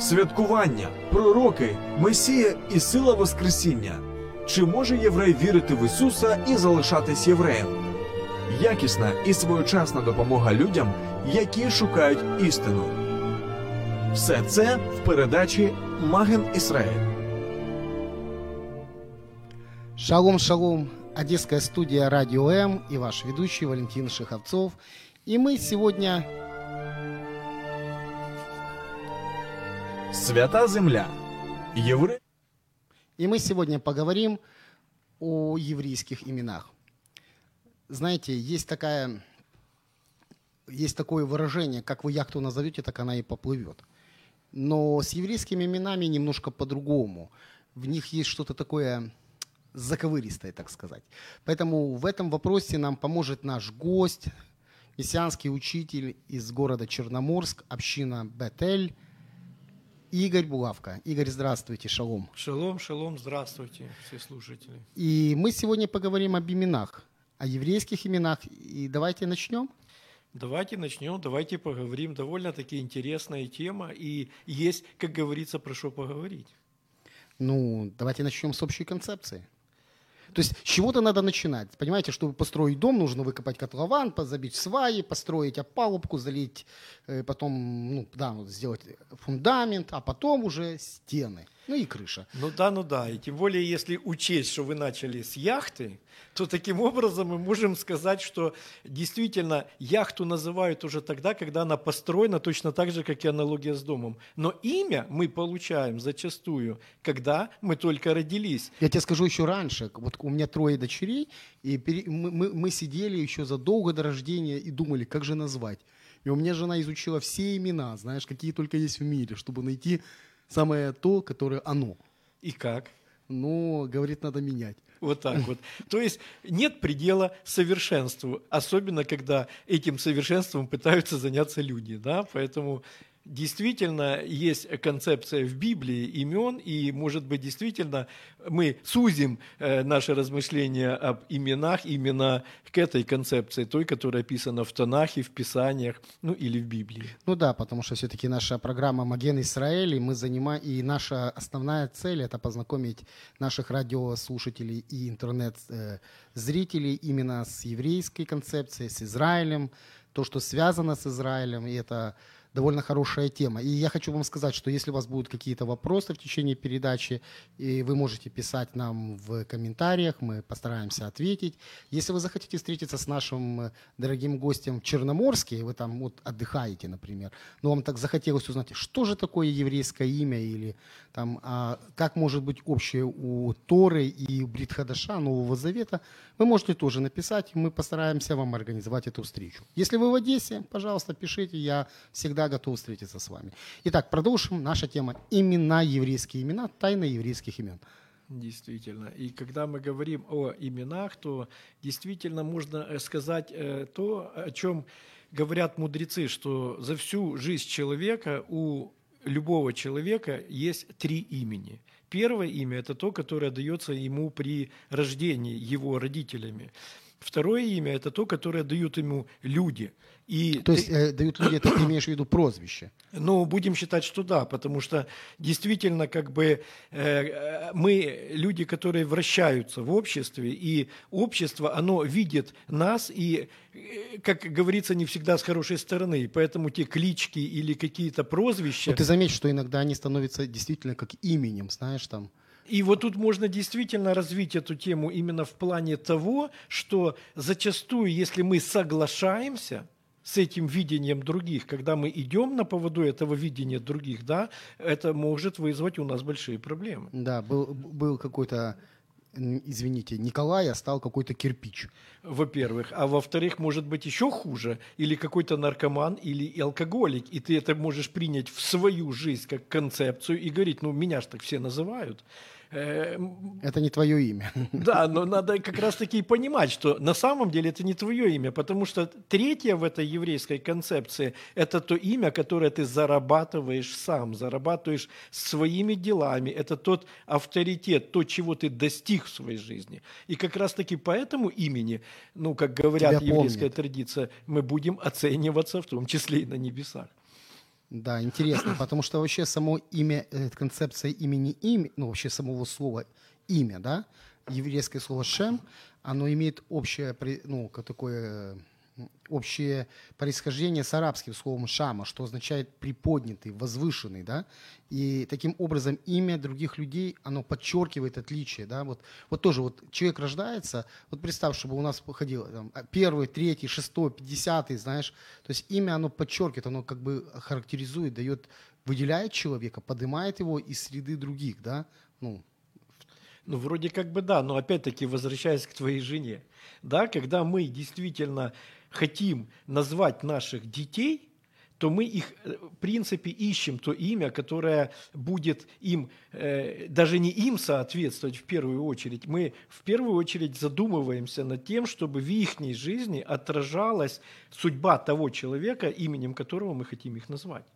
Святкування, пророки, Месія і сила Воскресіння. Чи може єврей вірити в Ісуса і залишатись євреєм? Якісна і своєчасна допомога людям, які шукають істину. Все це в передачі Маген Ісраїль. Шалом, шалом. Одесская студия «Радио М» и ваш ведущий Валентин Шиховцов. И мы сегодня Свята земля. Євре... И мы сегодня поговорим о еврейских именах. Знаете, есть такая, есть такое выражение, как вы яхту назовете, так она и поплывет. Но с еврейскими именами немножко по-другому. В них есть что-то такое заковыристое, так сказать. Поэтому в этом вопросе нам поможет наш гость, мессианский учитель из города Черноморск, община Бетель, Игорь Булавка. Игорь, здравствуйте, шалом. Шалом, шалом, здравствуйте, все слушатели. И мы сегодня поговорим об именах, о еврейских именах. И давайте начнем. Давайте начнем, давайте поговорим. Довольно-таки интересная тема, и есть, как говорится, про что поговорить. Ну, давайте начнем с общей концепции. То есть с чего-то надо начинать. Понимаете, чтобы построить дом, нужно выкопать котлован, забить сваи, построить опалубку, залить, э, потом, ну, да, сделать фундамент, а потом уже стены, ну и крыша. Ну да, ну да, и тем более, если учесть, что вы начали с яхты, то таким образом мы можем сказать, что действительно яхту называют уже тогда, когда она построена точно так же, как и аналогия с домом. Но имя мы получаем зачастую, когда мы только родились. Я тебе скажу еще раньше. Вот у меня трое дочерей, и пере- мы, мы- мы сидели еще задолго до рождения и думали, как же назвать. И у меня жена изучила все имена, знаешь, какие только есть в мире, чтобы найти самое то, которое оно. И как? Но, говорит, надо менять. Вот так вот. То есть нет предела совершенству, особенно когда этим совершенством пытаются заняться люди, да, поэтому действительно есть концепция в Библии имен, и, может быть, действительно мы сузим э, наши размышления об именах именно к этой концепции, той, которая описана в Танахе, в Писаниях, ну или в Библии. Ну да, потому что все-таки наша программа «Маген Израиль», и мы занимаем, и наша основная цель – это познакомить наших радиослушателей и интернет-зрителей именно с еврейской концепцией, с Израилем, то, что связано с Израилем, и это довольно хорошая тема. И я хочу вам сказать, что если у вас будут какие-то вопросы в течение передачи, и вы можете писать нам в комментариях, мы постараемся ответить. Если вы захотите встретиться с нашим э, дорогим гостем в Черноморске, и вы там вот отдыхаете, например, но вам так захотелось узнать, что же такое еврейское имя, или там, а, как может быть общее у Торы и Бритхадаша, Нового Завета, вы можете тоже написать, мы постараемся вам организовать эту встречу. Если вы в Одессе, пожалуйста, пишите, я всегда готов встретиться с вами. Итак, продолжим. Наша тема – имена, еврейские имена, тайна еврейских имен. Действительно. И когда мы говорим о именах, то действительно можно э, сказать э, то, о чем говорят мудрецы, что за всю жизнь человека у любого человека есть три имени. Первое имя – это то, которое дается ему при рождении его родителями. Второе имя – это то, которое дают ему люди. И То есть э, дают люди, это ты имеешь в виду прозвище. ну, будем считать, что да, потому что действительно, как бы э, мы люди, которые вращаются в обществе, и общество, оно видит нас, и, э, как говорится, не всегда с хорошей стороны, и поэтому те клички или какие-то прозвища. Но ты заметь, что иногда они становятся действительно как именем, знаешь, там. И вот тут можно действительно развить эту тему именно в плане того, что зачастую, если мы соглашаемся с этим видением других, когда мы идем на поводу этого видения других, да, это может вызвать у нас большие проблемы. Да, был, был какой-то, извините, Николай, а стал какой-то кирпич. Во-первых. А во-вторых, может быть еще хуже, или какой-то наркоман, или алкоголик, и ты это можешь принять в свою жизнь как концепцию и говорить, ну, меня ж так все называют. Э, Это не твое имя. да, но надо как раз-таки понимать, что на самом деле это не твое имя, потому что третье в этой еврейской концепции – это то имя, которое ты зарабатываешь сам, зарабатываешь своими делами. Это тот авторитет, то, чего ты достиг в своей жизни. И как раз-таки по этому имени, ну, как говорят Тебя еврейская традиция, мы будем оцениваться в том числе и на небесах. Да, интересно, потому что вообще само имя, э, концепция имени имя, ну вообще самого слова имя, да, еврейское слово шем, оно имеет общее, ну, такое общее происхождение с арабским словом шама, что означает приподнятый, возвышенный, да, и таким образом имя других людей, оно подчеркивает отличие, да, вот, вот тоже вот человек рождается, вот представь, чтобы у нас походило там, а, первый, третий, шестой, пятидесятый, знаешь, то есть имя, оно подчеркивает, оно как бы характеризует, дает, выделяет человека, поднимает его из среды других, да, ну, Ну, вроде как бы да, но опять-таки возвращаясь к твоей жене, да, когда мы действительно хотим назвать наших детей, то мы их, э, в принципе, ищем то имя, которое будет им, э, даже не им соответствовать в первую очередь. Мы в первую очередь задумываемся над тем, чтобы в их жизни отражалась судьба того человека, именем которого мы хотим их назвать.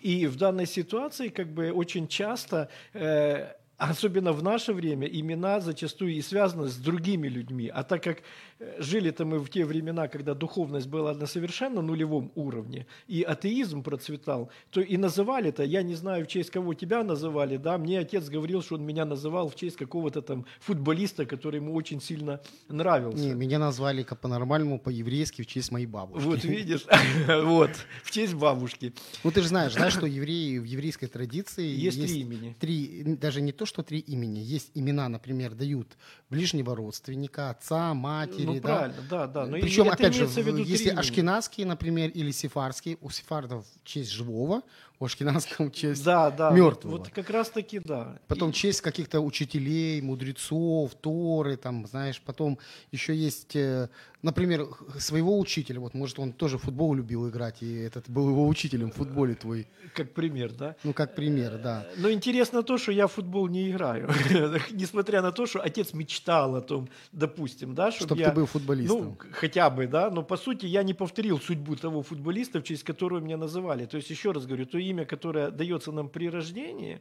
И в данной ситуации как бы очень часто, э, особенно в наше время, имена зачастую и связаны с другими людьми. А так как э, жили-то мы в те времена, когда духовность была на совершенно нулевом уровне, и атеизм процветал, то и называли-то, я не знаю, в честь кого тебя называли, да, мне отец говорил, что он меня называл в честь какого-то там футболиста, который ему очень сильно нравился. не, меня назвали как по-нормальному, по-еврейски в честь моей бабушки. Вот видишь, вот, в честь бабушки. Ну, ты же знаешь, да, что евреи в еврейской традиции Есть три имени. Три, даже не то, что три имени. Есть имена, например, дают ближнего родственника, отца, матери, Ну, да. правильно, да, да. Но и Причем, опять же, если ашкенадские, например, или сефардские, у сефардов честь живого, у ашкенадского честь Да, да. мертвого. Вот, вот как раз таки да. Потом И- честь каких-то учителей, мудрецов, Торы, там, знаешь, потом еще есть, э, например, своего учителя, вот, может, он тоже в футбол любил играть, и этот был его учителем в футболе твой, как пример, да. ну, как пример, да. Но интересно то, что я в футбол не играю. Несмотря на то, что отец мечтал о том, допустим, да, чтобы Чтоб я... ты был футболистом. Ну, хотя бы, да, но по сути я не повторил судьбу того футболиста, в честь которого меня называли. То есть, еще раз говорю, то имя, которое дается нам при рождении,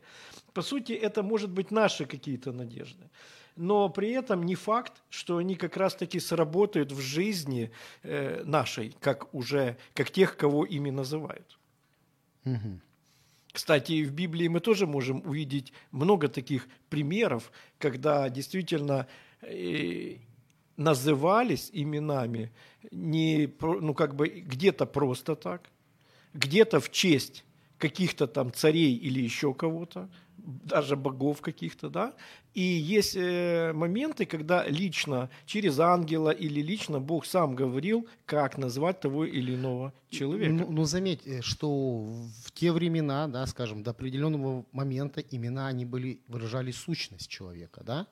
по сути, это может быть наши какие-то надежды. Но при этом не факт, что они как раз-таки сработают в жизни э, нашей, как уже, как тех, кого ими называют. Мгм. Кстати, в Библии мы тоже можем увидеть много таких примеров, когда действительно э, назывались именами не ну как бы где-то просто так, где-то в честь каких-то там царей или еще кого-то, даже богов каких-то, да. И есть э, моменты, когда лично через ангела или лично Бог сам говорил, как назвать того или иного человека. Ну, ну, заметь, э, что в те времена, да, скажем, до определенного момента имена, они были, выражали сущность человека, да.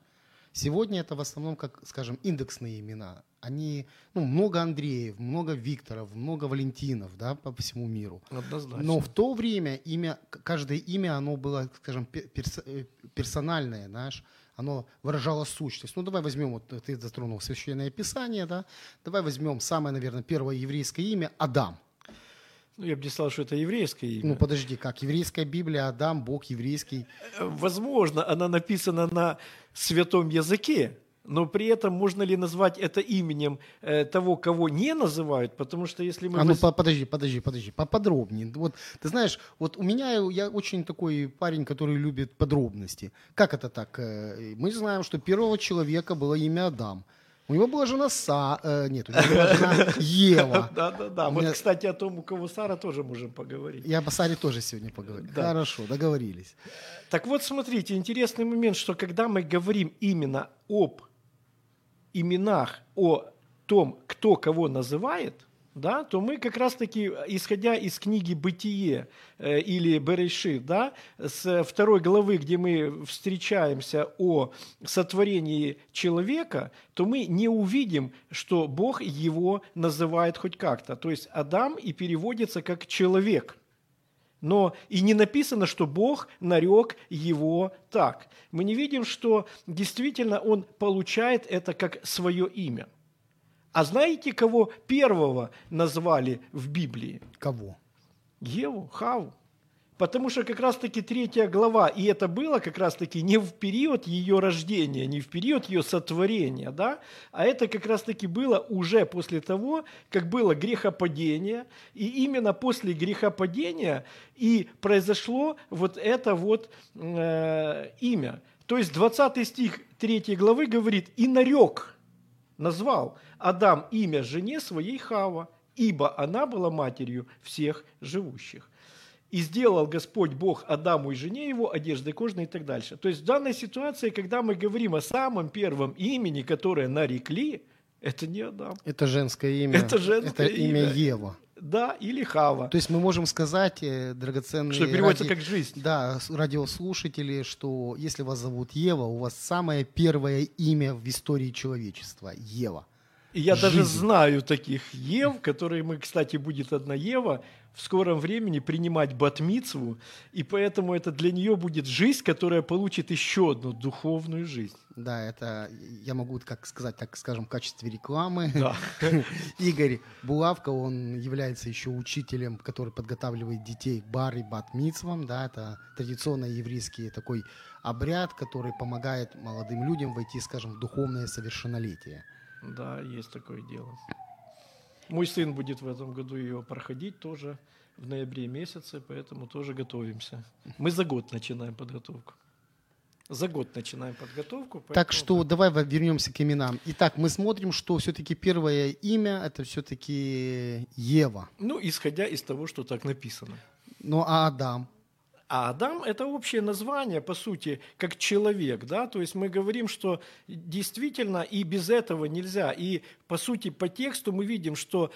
Сегодня это в основном, как, скажем, индексные имена. Они, ну, много Андреев, много Викторов, много Валентинов, да, по всему миру. Однозначно. Но в то время имя, каждое имя, оно было, скажем, пе- перс- э, персональное, знаешь, оно выражало сущность. Ну, давай возьмем, вот ты затронул Священное Писание, да, давай возьмем самое, наверное, первое еврейское имя – Адам. Ну, я бы не сказал, что это еврейское имя. Ну, подожди, как? Еврейская Библия, Адам, Бог еврейский. Возможно, она написана на святом языке, но при этом можно ли назвать это именем э, того, кого не называют? Потому что если мы... А ну, по- подожди, подожди, подожди, поподробнее. Вот, ты знаешь, вот у меня, я очень такой парень, который любит подробности. Как это так? Э, Мы знаем, что первого человека было имя Адам. У него была жена Са... э, нет, у него была жена Ева. Да, да, да. У Вот, кстати, о том, у кого Сара, тоже можем поговорить. Я о Саре тоже сегодня поговорю. Хорошо, договорились. Так вот, смотрите, интересный момент, что когда мы говорим именно об именах, о том, кто кого называет, да, то мы как раз-таки, исходя из книги «Бытие» э, или «Берешит», да, с второй главы, где мы встречаемся о сотворении человека, то мы не увидим, что Бог его называет хоть как-то. То есть Адам и переводится как «человек». Но и не написано, что Бог нарек его так. Мы не видим, что действительно он получает это как свое имя. А знаете, кого первого назвали в Библии? Кого? Еву, Хаву. Потому что как раз-таки третья глава, и это было как раз-таки не в период ее рождения, не в период ее сотворения, да, а это как раз-таки было уже после того, как было грехопадение, и именно после грехопадения и произошло вот это вот э, имя. То есть 20 стих 3 главы говорит, «И нарек, назвал Адам имя жене своей Хава, ибо она была матерью всех живущих». И сделал Господь Бог Адаму и жене его одежды кожной и так дальше. То есть в данной ситуации, когда мы говорим о самом первом имени, которое нарекли, это не Адам. Это женское имя. Это женское Это имя имя. Ева. Да, или Хава. То есть мы можем сказать, э, драгоценные Что переводится ради- как жизнь. Да, радиослушатели, что если вас зовут Ева, у вас самое первое имя в истории человечества – Ева. И я даже знаю таких Ев, которые мы, кстати, будет одна Ева, в скором времени принимать батмицву, и поэтому это для нее будет жизнь, которая получит еще одну духовную жизнь. Да, это я могу, как сказать, так скажем, в качестве рекламы. Да. Игорь Булавка, он является еще учителем, который подготавливает детей к бар и бат мицвам. Да, это традиционно еврейский такой обряд, который помогает молодым людям войти, скажем, в духовное совершеннолетие. Да, есть такое дело. Мой сын будет в этом году ее проходить тоже в ноябре месяце, поэтому тоже готовимся. Мы за год начинаем подготовку. За год начинаем подготовку. Так поэтому- что давай вернемся к именам. Итак, мы смотрим, что все-таки первое имя это все-таки Ева. Ну, исходя из того, что так написано. Ну а Адам? А Адам – это общее название, по сути, как человек, да, то есть мы говорим, что действительно и без этого нельзя. И, по сути, по тексту мы видим, что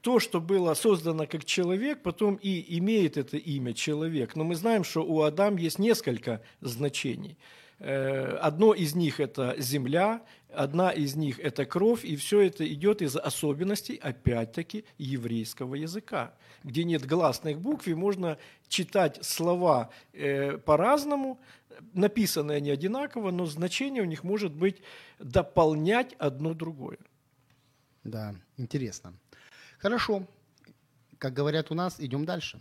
то, что было создано как человек, потом и имеет это имя человек. Но мы знаем, что у Адам есть несколько значений. Э, Одно из них – это земля, одна из них – это кровь, и все это идет из особенностей, опять-таки, еврейского языка, где нет гласных букв, и можно читать слова э, по-разному, написанные они одинаково, но значение у них может быть дополнять одно другое. Да, интересно. Хорошо. Как говорят у нас, идем дальше.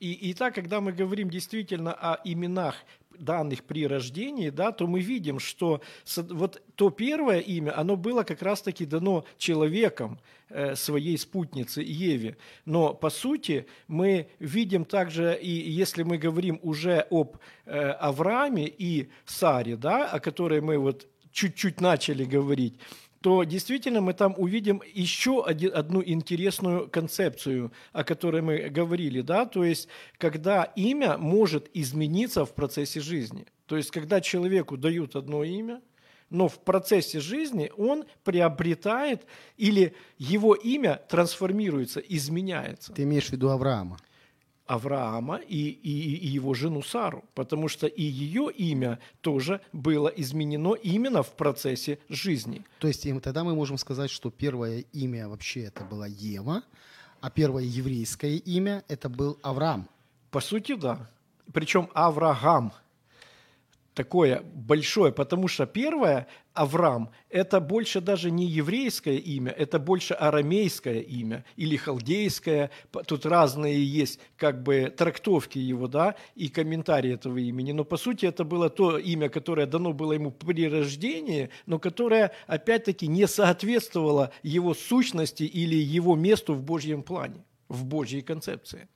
И, и так, когда мы говорим действительно о именах данных при рождении, да, то мы видим, что вот то первое имя, оно было как раз-таки дано человеком, э, своей спутнице Еве. Но по сути мы видим также, и если мы говорим уже об э, Аврааме и Саре, да, о которой мы вот чуть-чуть начали говорить, то действительно мы там увидим еще одну интересную концепцию, о которой мы говорили, да, то есть когда имя может измениться в процессе жизни. То есть когда человеку дают одно имя, но в процессе жизни он приобретает или его имя трансформируется, изменяется. Ты имеешь в виду Авраама? Авраама и, и, и его жену Сару, потому что и ее имя тоже было изменено именно в процессе жизни. То есть тогда мы можем сказать, что первое имя вообще это была Ева, а первое еврейское имя это был Авраам. По сути, да. Причем Авраам такое большое, потому что первое Авраам это больше даже не еврейское имя, это больше арамейское имя или халдейское. Тут разные есть как бы трактовки его, да, и комментарии этого имени. Но по сути это было то имя, которое дано было ему при рождении, но которое опять-таки не соответствовало его сущности или его месту в Божьем плане, в Божьей концепции.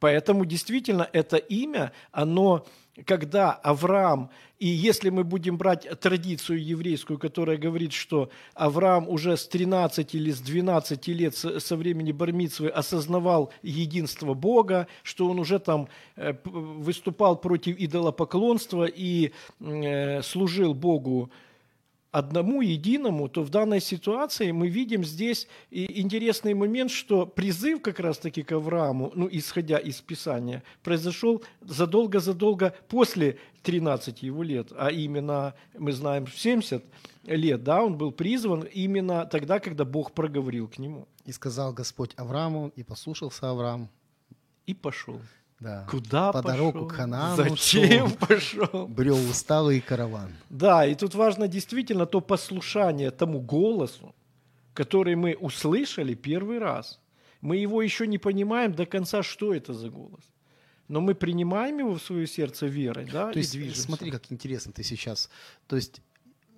Поэтому действительно это имя, оно, когда Авраам, и если мы будем брать традицию еврейскую, которая говорит, что Авраам уже с 13 или с 12 лет со времени Бармицвы осознавал единство Бога, что он уже там э, выступал против идолопоклонства и э, служил Богу одному единому, то в данной ситуации мы видим здесь и интересный момент, что призыв как раз-таки к Аврааму, ну, исходя из Писания, произошел задолго-задолго после 13 его лет, а именно, мы знаем, в 70 лет, да, он был призван именно тогда, когда Бог проговорил к нему. И сказал Господь Аврааму, и послушался Авраам. И пошел. Да. Куда По пошел? дорогу к Ханаану Зачем шел. пошел? Брел усталый караван. Да, и тут важно действительно то послушание тому голосу, который мы услышали первый раз. Мы его еще не понимаем до конца, что это за голос. Но мы принимаем его в свое сердце верой, да, То и есть, движемся. смотри, как интересно ты сейчас. То есть,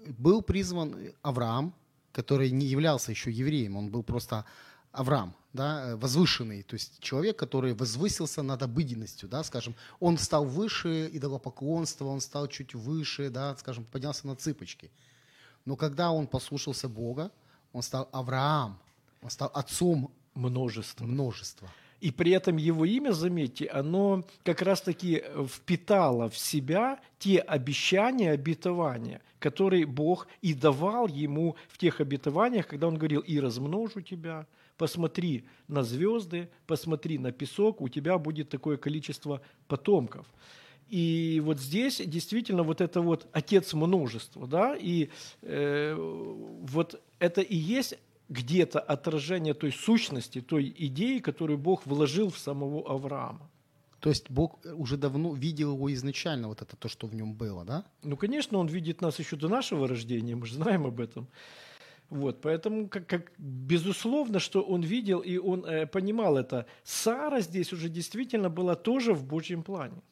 был призван Авраам, который не являлся еще евреем, он был просто Авраам, да, возвышенный, то есть человек, который возвысился над обыденностью, да, скажем, он стал выше идолопоклонства, он стал чуть выше, да, скажем, поднялся на цыпочки. Но когда он послушался Бога, он стал Авраам, он стал отцом множество. множества. И при этом его имя, заметьте, оно как раз-таки впитало в себя те обещания, обетования, которые Бог и давал ему в тех обетованиях, когда он говорил, и размножу тебя, посмотри на звезды, посмотри на песок, у тебя будет такое количество потомков. И вот здесь действительно вот это вот отец множества, да, и э, вот это и есть где-то отражение той сущности, той идеи, которую Бог вложил в самого Авраама. То есть Бог уже давно видел его изначально, вот это то, что в нем было, да? Ну, конечно, Он видит нас еще до нашего рождения, мы же знаем об этом. Вот, поэтому, как, как безусловно, что он видел и он э, понимал это. Сара здесь уже действительно была тоже в Божьем плане.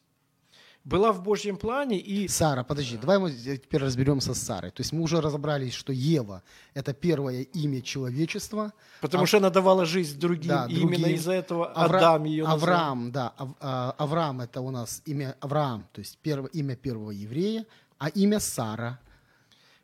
Была в Божьем плане и Сара, подожди, давай мы теперь разберемся с Сарой. То есть мы уже разобрались, что Ева – это первое имя человечества. потому А- что она давала жизнь другим, Да, и именно другим. из-за этого Авра- Адам ее назвал. Авраам, да, Ав- а, Авраам – это у нас имя Авраам, то есть первое, имя первого еврея, а имя Сара.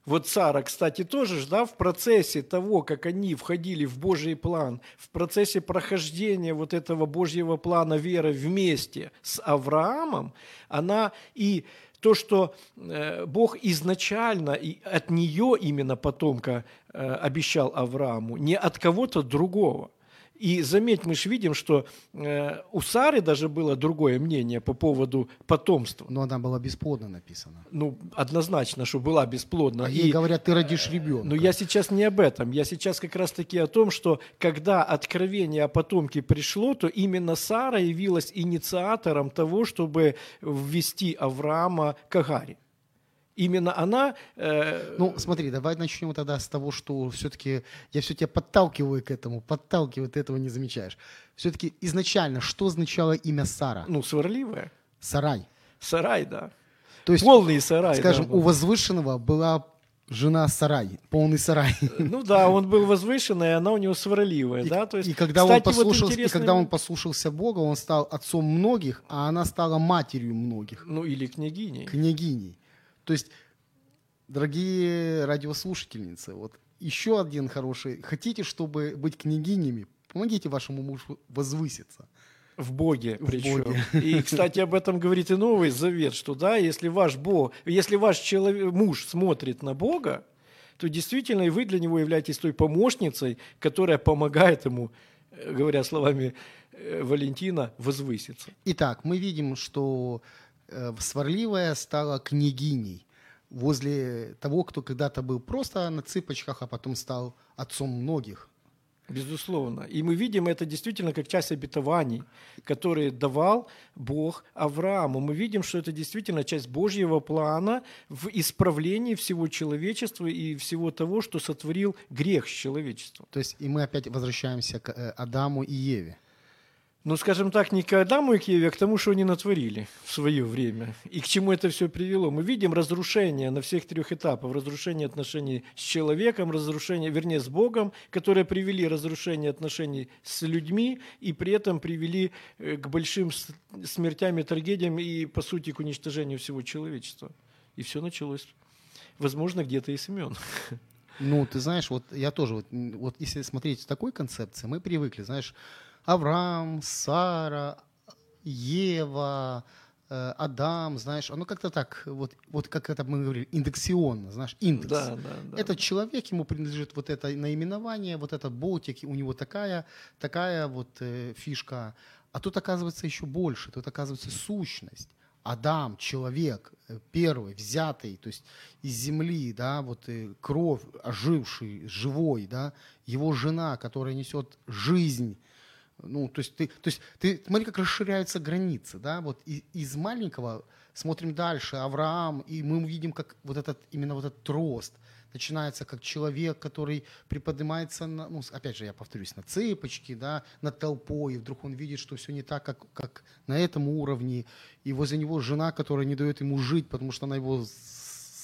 Вот Сара, кстати, тоже да, в процессе того, как они входили в Божий план, в процессе прохождения вот этого Божьего плана веры вместе с Авраамом, она и то, что э, Бог изначально и от нее именно потомка э, обещал Аврааму, не от кого-то другого. И заметь, мы же видим, что э, у Сары даже было другое мнение по поводу потомства. Но она была бесплодна написана. Ну, однозначно, что была бесплодна. А ей И- говорят, ты родишь ребенка. но я сейчас не об этом. Я сейчас как раз-таки о том, что когда откровение о потомке пришло, то именно Сара явилась инициатором того, чтобы ввести Авраама к Агаре. Именно она... э, Ну, смотри, давай начнем тогда с того, что все-таки я все тебя подталкиваю к этому, подталкиваю, ты этого не замечаешь. Все-таки изначально, что означало имя Сара? ну, сварливая. Сарай. Сарай, да. То есть, Полный сарай. скажем, да, у возвышенного была жена Сарай, полный сарай. Ну да, он был возвышенный, а она у него сварливая, И, да, то есть, и когда, он кстати, вот послушался, и интересный когда он послушался Бога, он стал отцом многих, а она стала матерью многих, Ну, или княгиней. княгиней. То есть, дорогие радиослушательницы, вот еще один хороший. Хотите, чтобы быть княгинями, помогите вашему мужу возвыситься. В Боге В причем. Боге. И, кстати, об этом говорит и Новый Завет, что да, если ваш Бог, если ваш человек, муж смотрит на Бога, то действительно и вы для него являетесь той помощницей, которая помогает ему, э, говоря словами э, Валентина, возвыситься. Итак, мы видим, что сварливая стала княгиней возле того, кто когда-то был просто на цыпочках, а потом стал отцом многих. Безусловно. И мы видим это действительно как часть обетований, которые давал Бог Аврааму. Мы видим, что это действительно часть Божьего плана в исправлении всего человечества и всего того, что сотворил грех с человечеством. То есть и мы опять возвращаемся к э, Адаму и Еве. Ну, скажем так, не к Адаму к Еве, а к тому, что они натворили в свое время. И к чему это все привело. Мы видим разрушение на всех трех этапах. Разрушение отношений с человеком, разрушение, вернее, с Богом, которые привели разрушение отношений с людьми и при этом привели э, к большим смертям и трагедиям и, по сути, к уничтожению всего человечества. И все началось, возможно, где-то и с имен. Ну, ты знаешь, вот я тоже, вот, вот если смотреть с такой концепции, мы привыкли, знаешь, Авраам, Сара, Ева, э, Адам, знаешь, оно как-то так, вот, вот как это мы говорили, индексионно, знаешь, индекс. Да, да, да. Этот человек, ему принадлежит вот это наименование, вот этот болтик, у него такая, такая вот э, фишка. А тут оказывается еще больше, тут оказывается сущность. Адам, человек, э, первый, взятый, то есть из земли, да, вот э, кровь, оживший, живой, да, его жена, которая несет жизнь, ну, то есть ты, то есть ты, смотри, как расширяются границы, да, вот и, из маленького смотрим дальше, Авраам, и мы увидим, как вот этот, именно вот этот рост – начинается как человек, который приподнимается, на, ну, опять же, я повторюсь, на цыпочки, да, над толпой, и вдруг он видит, что все не так, как, как на этом уровне, и возле него жена, которая не дает ему жить, потому что она его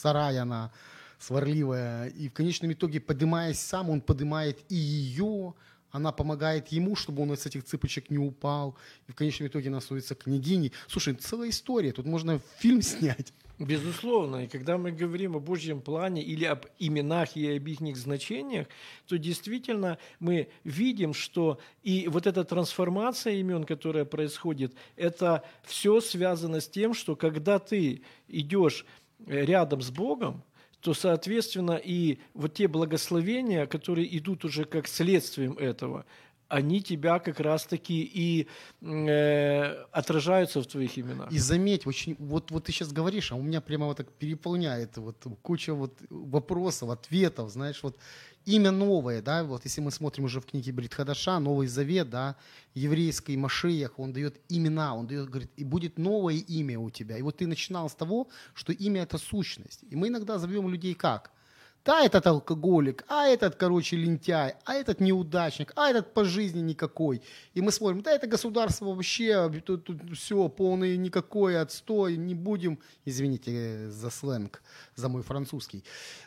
сарай, она сварливая, и в конечном итоге, поднимаясь сам, он поднимает и ее, она помогает ему, чтобы он с этих цыпочек не упал, и в конечном итоге она становится княгиней. Слушай, целая история, тут можно фильм снять. Безусловно, и когда мы говорим о Божьем плане или об именах и об их значениях, то действительно мы видим, что и вот эта трансформация имен, которая происходит, это все связано с тем, что когда ты идешь рядом с Богом, то, соответственно, и вот те благословения, которые идут уже как следствием этого, они тебя как раз-таки и э, отражаются в твоих именах. И заметь, очень, вот, вот ты сейчас говоришь, а у меня прямо вот так переполняет вот куча вот вопросов, ответов, знаешь, вот имя новое, да, вот если мы смотрим уже в книге Бритхадаша, Новый Завет, да, еврейский Машиях, он дает имена, он дает, говорит, и будет новое имя у тебя. И вот ты начинал с того, что имя – это сущность. И мы иногда зовем людей как – да, этот алкоголик, а этот, короче, лентяй, а этот неудачник, а этот по жизни никакой. И мы смотрим, да, это государство вообще, тут, тут все, полный никакой отстой, не будем, извините за сленг, за мой французский.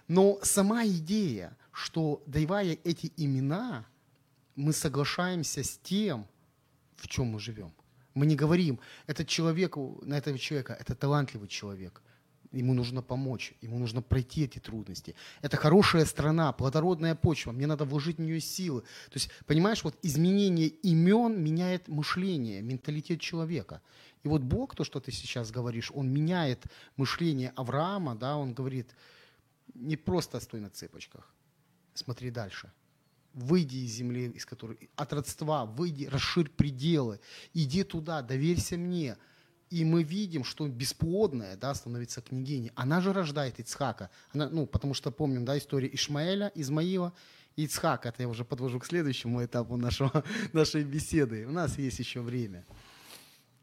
Но сама идея, что давая эти имена, мы соглашаемся с тем, в чем мы живем. Мы не говорим, этот человек, на этого человека, это талантливый человек – ему нужно помочь, ему нужно пройти эти трудности. Это хорошая страна, плодородная почва, мне надо вложить в нее силы. То есть, понимаешь, вот изменение имен меняет мышление, менталитет человека. И вот Бог, то, что ты сейчас говоришь, Он меняет мышление Авраама, да, Он говорит, не просто стой на цепочках, смотри дальше. Выйди из земли, из которой, от родства, выйди, расширь пределы, иди туда, доверься мне – и мы видим, что бесплодная да, становится княгиней. Она же рождает Ицхака. Она, ну, потому что помним да, историю Ишмаэля, Измаила и Ицхака. Это я уже подвожу к следующему этапу нашего, нашей беседы. У нас есть еще время.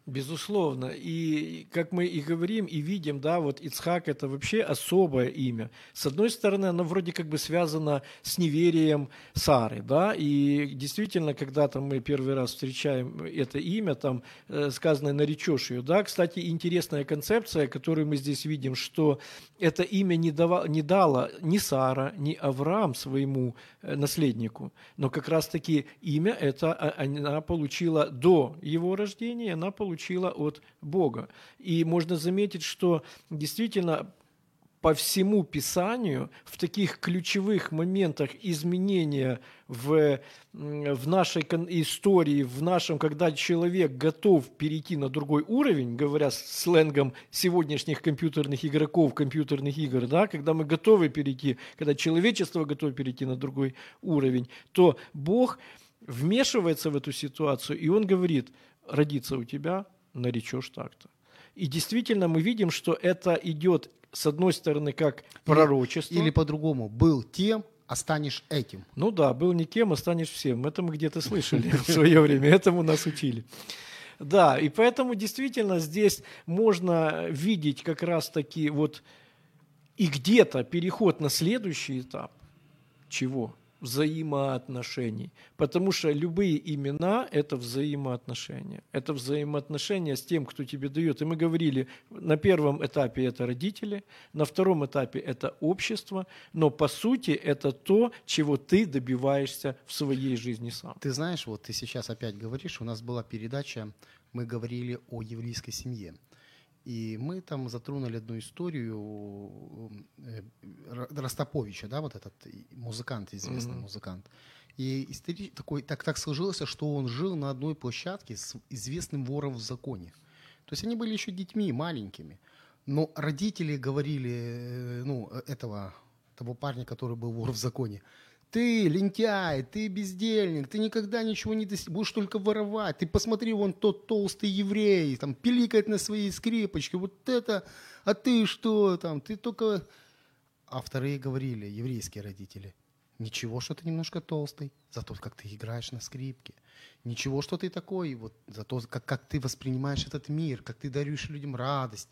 Безусловно. И как мы и говорим, и видим, да, вот Ицхак – это вообще особое имя. С одной стороны, оно вроде как бы связано с неверием Сары, да, и действительно, когда там мы первый раз встречаем это имя, там э, сказано «наречешь ее», да. Кстати, интересная концепция, которую мы здесь видим, что это имя не, дава, не дала ни Сара, ни Авраам своему э, наследнику, но как раз-таки имя это а, она получила до его рождения, она получила получила от Бога. И можно заметить, что действительно по всему Писанию в таких ключевых моментах изменения в, в нашей истории, в нашем, когда человек готов перейти на другой уровень, говоря сленгом сегодняшних компьютерных игроков, компьютерных игр, да, когда мы готовы перейти, когда человечество готово перейти на другой уровень, то Бог вмешивается в эту ситуацию, и Он говорит – родиться у тебя, наречешь так-то. И действительно мы видим, что это идет, с одной стороны, как пророчество. Или, или по-другому, был тем, а станешь этим. Ну да, был никем, а станешь всем. Это мы где-то слышали в свое время, этому нас учили. Да, и поэтому действительно здесь можно видеть как раз-таки вот и где-то переход на следующий этап. Чего? Взаимоотношений. Потому что любые имена – это взаимоотношения. Это взаимоотношения с тем, кто тебе дает. И мы говорили, на первом этапе это родители, на втором этапе это общество, но по сути это то, чего ты добиваешься в своей жизни сам. Ты знаешь, вот ты сейчас опять говоришь, у нас была передача, мы говорили о еврейской семье. И мы там затронули одну историю э, Ростаповича, да, вот этот музыкант, известный mm-hmm. музыкант. И истори... такой, так, так сложилось, что он жил на одной площадке с известным вором в законе. То есть они были еще детьми, маленькими. Но родители говорили, э, ну, этого, того парня, который был вор в законе, ты лентяй, ты бездельник, ты никогда ничего не достиг, будешь только воровать. Ты посмотри, вон тот толстый еврей, там, пиликает на своей скрипочке, вот это, а ты что там, ты только... А вторые говорили, еврейские родители, ничего, что ты немножко толстый, зато как ты играешь на скрипке. Ничего, что ты такой, вот зато как, как ты воспринимаешь этот мир, как ты даришь людям радость.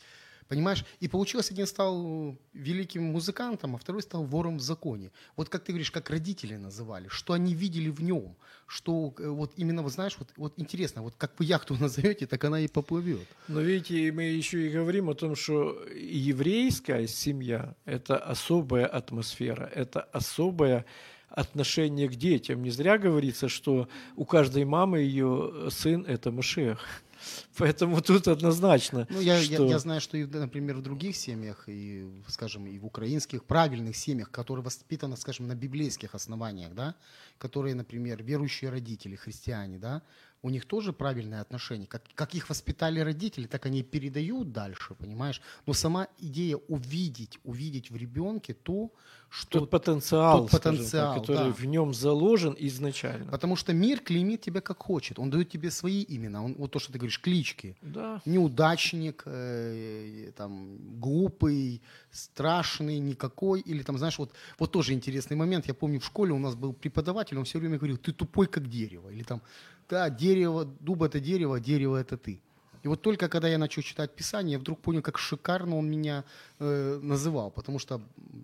Понимаешь? И получилось, один стал великим музыкантом, а второй стал вором в законе. Вот как ты говоришь, как родители называли, что они видели в нем, что э, вот именно, вот знаешь, вот, вот интересно, вот как вы яхту назовете, так она и поплывет. Но видите, мы еще и говорим о том, что еврейская семья – это особая атмосфера, это особая отношение к детям. Не зря говорится, что у каждой мамы ее сын – это Машех. Поэтому тут однозначно. Ну, я, что... я, я знаю, что, и, например, в других семьях, и, скажем, и в украинских правильных семьях, которые воспитаны, скажем, на библейских основаниях, да, которые, например, верующие родители, христиане, да, у них тоже правильное отношение. Как, как их воспитали родители, так они передают дальше, понимаешь? Но сама идея увидеть, увидеть в ребенке то, что... Тот потенциал, тот потенциал так, который да. в нем заложен изначально. Потому что мир клеймит тебя как хочет. Он дает тебе свои имена. Он, вот то, что ты говоришь, клички. Да. Неудачник, э, там, глупый, страшный, никакой. Или там, знаешь, вот, вот тоже интересный момент. Я помню, в школе у нас был преподаватель, он все время говорил, ты тупой, как дерево. Или там, да, дерево, дуб это дерево, дерево это ты. И вот только когда я начал читать Писание, я вдруг понял, как шикарно он меня э, называл. Потому что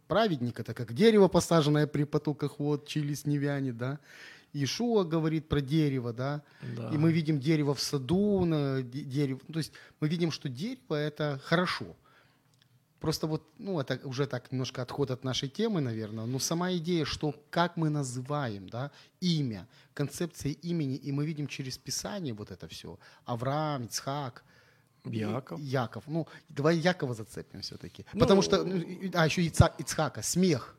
праведник это как дерево, посаженное при потоках вод, челюсть не вянет, да. Ишуа говорит про дерево, да? да. И мы видим дерево в саду, дерево. То есть мы видим, что дерево это хорошо. Просто вот, ну, это уже так немножко отход от нашей темы, наверное, но сама идея, что как мы называем, да, имя, концепция имени, и мы видим через Писание вот это все. Авраам, Ицхак, Яков. Яков. Ну, давай Якова зацепим все-таки. Ну, Потому что, ну, а, еще Ицхак, Ицхака, смех.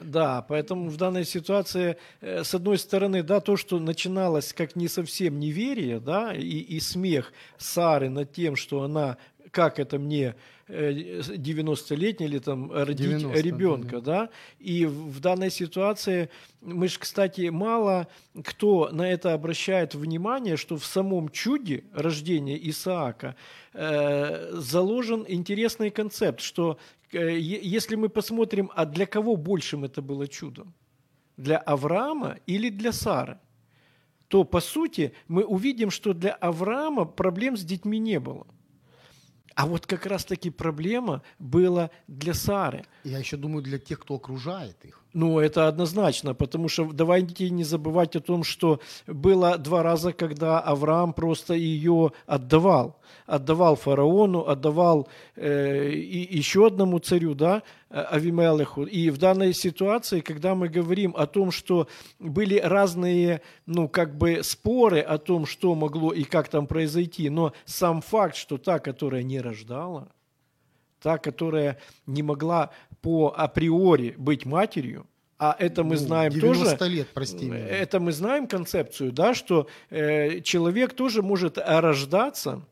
Да, поэтому в данной ситуации, э, с одной стороны, да, то, что начиналось как не совсем неверие, да, и, и смех Сары над тем, что она, как это мне 90-летний или там родить 90, ребенка, да, да, и в данной ситуации мы же, кстати, мало кто на это обращает внимание, что в самом чуде рождения Исаака э, заложен интересный концепт, что э, если мы посмотрим, а для кого большим это было чудом? Для Авраама или для Сары? то, по сути, мы увидим, что для Авраама проблем с детьми не было. А вот как раз-таки проблема была для Сары. Я еще думаю, для тех, кто окружает их. Ну, это однозначно, потому что давайте не забывать о том, что было два раза, когда Авраам просто ее отдавал. Отдавал фараону, отдавал э, и еще одному царю, да, Авимелеху. И в данной ситуации, когда мы говорим о том, что были разные, ну, как бы споры о том, что могло и как там произойти, но сам факт, что та, которая не рождала, та, которая не могла по априори быть матерью, а это мы ну, знаем 90 тоже. лет, прости меня. Это мы знаем концепцию, да, что э, человек тоже может рождаться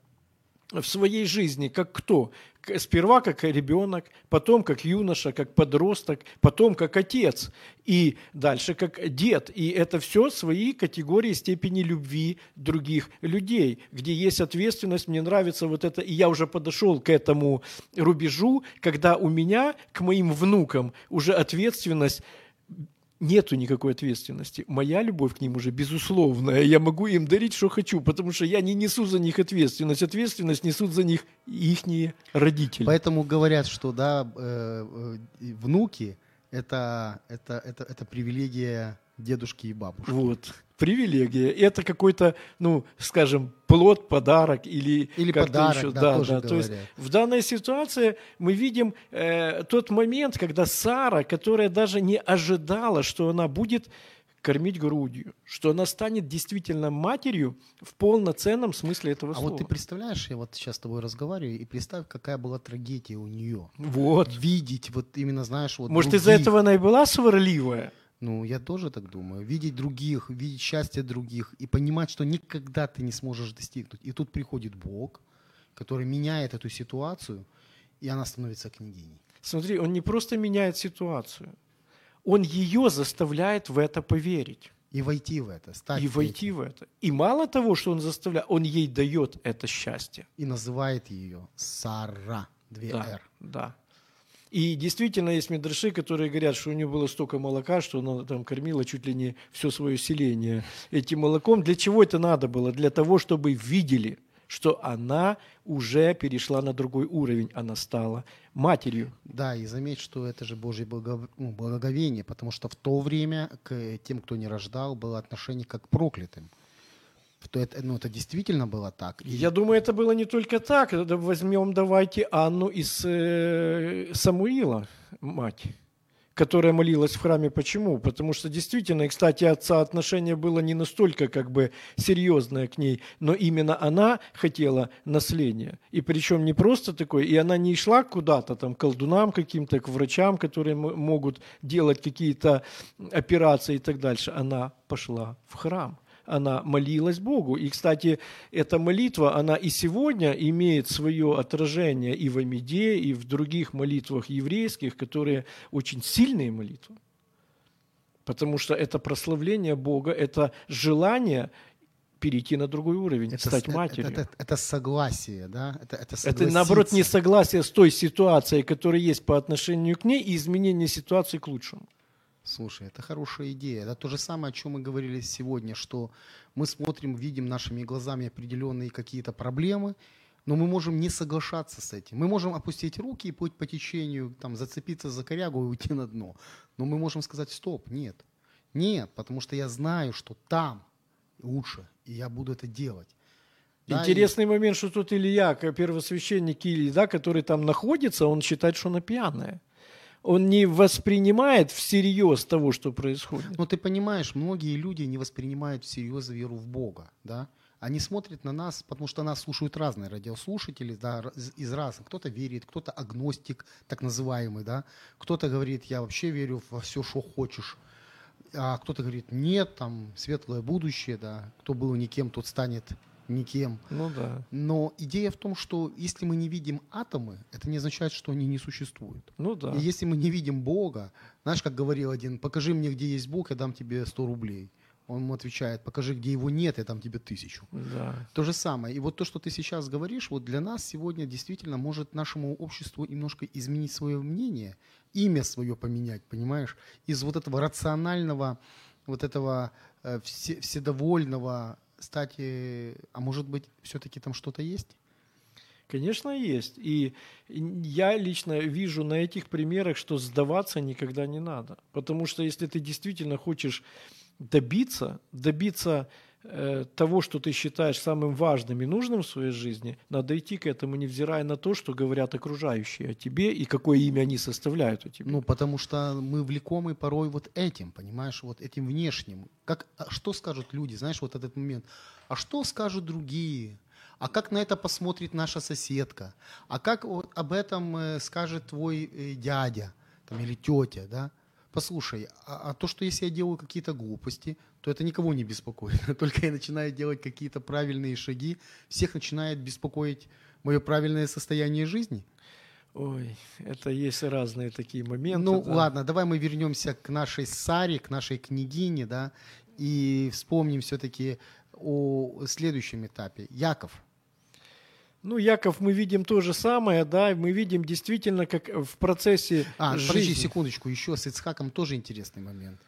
в своей жизни как кто? Сперва как ребенок, потом как юноша, как подросток, потом как отец, и дальше как дед. И это все свои категории степени любви других людей, где есть ответственность. Мне нравится вот это, и я уже подошел к этому рубежу, когда у меня к моим внукам уже ответственность нету никакой ответственности. Моя любовь к ним уже безусловная. Я могу им дарить, что хочу, потому что я не несу за них ответственность. Ответственность несут за них ихние родители. Поэтому говорят, что да, э, э, внуки это, это, это, это привилегия дедушки и бабушки. Вот привилегия. Это какой-то, ну, скажем, плод, подарок или, или подарок, еще. Да, да, тоже да. То есть в данной ситуации мы видим э, тот момент, когда Сара, которая даже не ожидала, что она будет кормить грудью, что она станет действительно матерью в полноценном смысле этого а слова. А вот ты представляешь, я вот сейчас с тобой разговариваю, и представь, какая была трагедия у нее. Вот. Видеть, вот именно, знаешь, вот Может, из-за этого она и была сварливая? Ну, я тоже так думаю. Видеть других, видеть счастье других и понимать, что никогда ты не сможешь достигнуть. И тут приходит Бог который меняет эту ситуацию, и она становится княгиней. Смотри, он не просто меняет ситуацию, он ее заставляет в это поверить. И войти в это, стать и войти этим. в это. И мало того, что он заставляет, он ей дает это счастье. И называет ее Сара, две Да, «р». да. И действительно есть медраши, которые говорят, что у нее было столько молока, что она там кормила чуть ли не все свое селение этим молоком. Для чего это надо было? Для того, чтобы видели, что она уже перешла на другой уровень, она стала матерью. Да, и заметь, что это же Божье ну, благоговение, потому что в то время к тем, кто не рождал, было отношение как к проклятым. То это, ну, это действительно было так. И Я думаю, это было не только так. Это Возьмем давайте Анну из э, Самуила, мать, которая молилась в храме. Почему? Потому что действительно, кстати, отца отношение было не настолько как бы серьезное к ней, но именно она хотела наследия. И причем не просто такое, и она не шла куда-то там к колдунам каким-то, к врачам, которые могут делать какие-то операции и так дальше. Она пошла в храм она молилась Богу. И, кстати, эта молитва, она и сегодня имеет свое отражение и в Амиде, и в других молитвах еврейских, которые очень сильные молитвы. Потому что это прославление Бога, это желание перейти на другой уровень, это, стать с- матерью. Это, это- это согласие, да? Это, это, Это, наоборот, не согласиться. согласие с той ситуацией, которая есть по отношению к ней, и изменение ситуации к лучшему. Слушай, это хорошая идея. Это то же самое, о чем мы говорили сегодня, что мы смотрим, видим нашими глазами определенные какие-то проблемы, но мы можем не соглашаться с этим. Мы можем опустить руки и плыть по течению, там, зацепиться за корягу и уйти на дно. Но мы можем сказать, стоп, нет. Нет, потому что я знаю, что там лучше, и я буду это делать. Да, и- Интересный момент, что тут Илья, первосвященник Илий, да, который там находится, он считает, что она пьяная. Он не воспринимает всерьез того, что происходит. Но ты понимаешь, многие люди не воспринимают всерьез веру в Бога, да? Они смотрят на нас, потому что нас слушают разные радиослушатели, да, из разных. Кто-то верит, кто-то агностик, так называемый, да. Кто-то говорит, я вообще верю во все, что хочешь. А кто-то говорит, нет, там светлое будущее, да. Кто был никем, тот станет никем. Ну да. Но идея в том, что если мы не видим атомы, это не означает, что они не существуют. Ну да. И если мы не видим Бога, знаешь, как говорил один, покажи мне, где есть Бог, я дам тебе 100 рублей. Он ему отвечает, покажи, где его нет, я дам тебе тысячу. Да. То же самое. И вот то, что ты сейчас говоришь, вот для нас сегодня действительно может нашему обществу немножко изменить свое мнение, имя свое поменять, понимаешь? Из вот этого рационального, вот этого э, все- вседовольного стать, э, а может быть, все-таки там что-то есть? Конечно, есть. И я лично вижу на этих примерах, что сдаваться никогда не надо. Потому что если ты действительно хочешь добиться, добиться того, что ты считаешь самым важным и нужным в своей жизни, надо идти к этому, невзирая на то, что говорят окружающие о тебе и какое имя они составляют у тебя. Ну, потому что мы влекомы порой вот этим, понимаешь, вот этим внешним. Как, а что скажут люди, знаешь, вот этот момент. А что скажут другие? А как на это посмотрит наша соседка? А как вот об этом э, скажет твой э, дядя там, или тетя, да? Послушай, а, а то, что если я делаю какие-то глупости, то это никого не беспокоит. Только я начинаю делать какие-то правильные шаги, всех начинает беспокоить мое правильное состояние жизни. Ой, это есть разные такие моменты. Ну да. ладно, давай мы вернемся к нашей Саре, к нашей княгине, да, и вспомним все-таки о следующем этапе. Яков. Ну, Яков, мы видим то же самое, да, мы видим действительно, как в процессе А, жизни. подожди секундочку, еще с Ицхаком тоже интересный момент.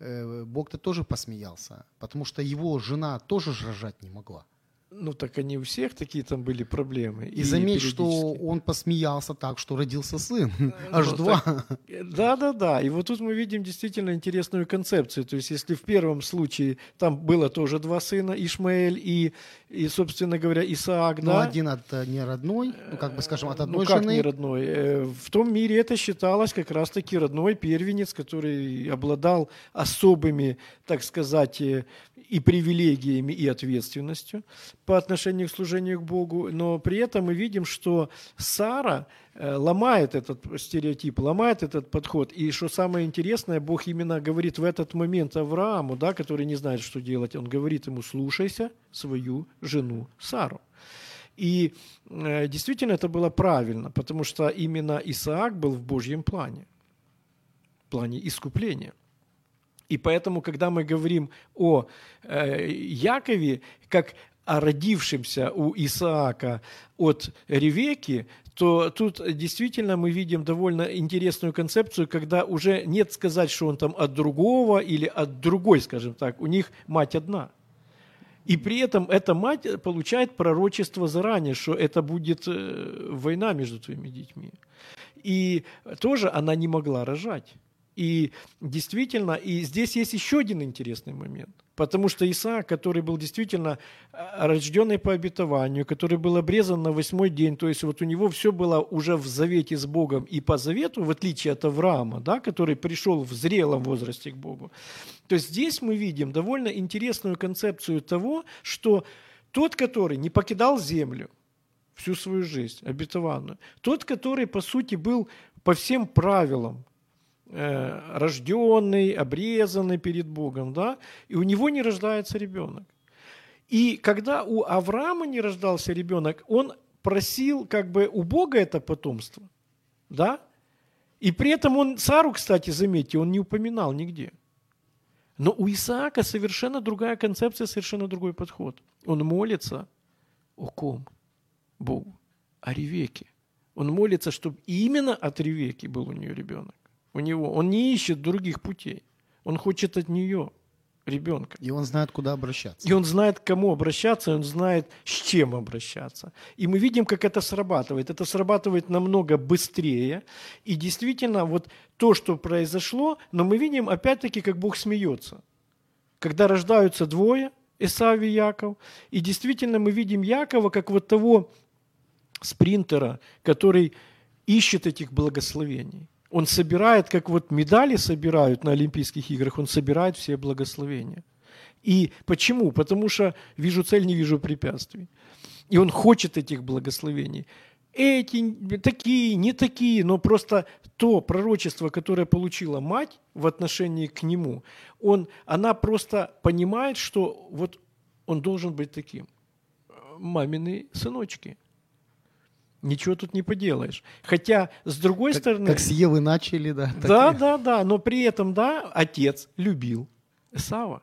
Э, Бог-то тоже посмеялся, потому что его жена тоже рожать не могла. Ну, так они у всех такие там были проблемы. И, заметь, что он посмеялся так, что родился сын, аж ну, два. Да, да, да. И вот тут мы видим действительно интересную концепцию. То есть, если в первом случае там было тоже два сына, Ишмаэль и, и собственно говоря, Исаак, Ну, да? один от э, не родной, ну, как бы скажем, от Ну, одной как жены. не родной? Э, В том мире это считалось как раз-таки родной первенец, который обладал особыми, так сказать, э, и привилегиями, и ответственностью по отношению к служению к Богу. Но при этом мы видим, что Сара э, ломает этот стереотип, ломает этот подход. И что самое интересное, Бог именно говорит в этот момент Аврааму, да, который не знает, что делать, он говорит ему, слушайся свою жену Сару. И э, действительно это было правильно, потому что именно Исаак был в Божьем плане, в плане искупления. И поэтому, когда мы говорим о э, Якове, как о родившемся у Исаака от Ревеки, то тут действительно мы видим довольно интересную концепцию, когда уже нет сказать, что он там от другого или от другой, скажем так. У них мать одна. И при этом эта мать получает пророчество заранее, что это будет э, война между твоими детьми. И тоже она не могла рожать. И действительно, и здесь есть еще один интересный момент. Потому что Исаак, который был действительно а, рожденный по обетованию, который был обрезан на восьмой день, то есть вот у него все было уже в завете с Богом и по завету, в отличие от Авраама, да, который пришел в зрелом возрасте к Богу. То здесь мы видим довольно интересную концепцию того, что тот, который не покидал землю всю свою жизнь, обетованную, тот, который, по сути, был по всем правилам, Э, рожденный, обрезанный перед Богом, да, и у него не рождается ребенок. И когда у Авраама не рождался ребенок, он просил как бы у Бога это потомство, да, и при этом он, Сару, кстати, заметьте, он не упоминал нигде. Но у Исаака совершенно другая концепция, совершенно другой подход. Он молится о ком? Богу, о Ревеке. Он молится, чтобы именно от Ревеки был у нее ребенок у него. Он не ищет других путей. Он хочет от нее ребенка. И он знает, куда обращаться. И он знает, к кому обращаться, и он знает, с чем обращаться. И мы видим, как это срабатывает. Это срабатывает намного быстрее. И действительно, вот то, что произошло, но мы видим, опять-таки, как Бог смеется. Когда рождаются двое, Исав и Яков, и действительно мы видим Якова как вот того спринтера, который ищет этих благословений. Он собирает, как вот медали собирают на Олимпийских играх, он собирает все благословения. И почему? Потому что вижу цель, не вижу препятствий. И он хочет этих благословений. Эти, такие, не такие, но просто то пророчество, которое получила мать в отношении к нему, он, она просто понимает, что вот он должен быть таким. Мамины сыночки – Ничего тут не поделаешь. Хотя, с другой как, стороны... Как с Евы начали, да. Да, такие. да, да. Но при этом, да, отец любил Сава.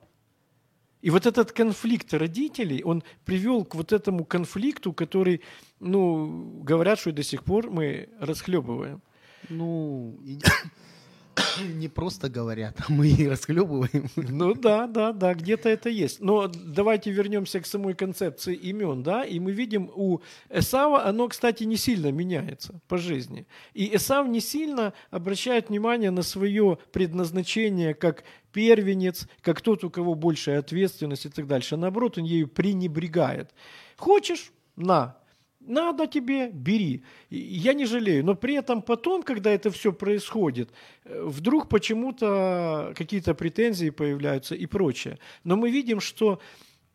И вот этот конфликт родителей, он привел к вот этому конфликту, который, ну, говорят, что и до сих пор мы расхлебываем. Ну, не просто говорят, а мы и расхлебываем. Ну да, да, да, где-то это есть. Но давайте вернемся к самой концепции имен, да, и мы видим у Эсава, оно, кстати, не сильно меняется по жизни. И Эсав не сильно обращает внимание на свое предназначение как первенец, как тот, у кого большая ответственность и так дальше. Наоборот, он ею пренебрегает. Хочешь? На, надо тебе, бери. Я не жалею. Но при этом потом, когда это все происходит, э, вдруг почему-то какие-то претензии появляются и прочее. Но мы видим, что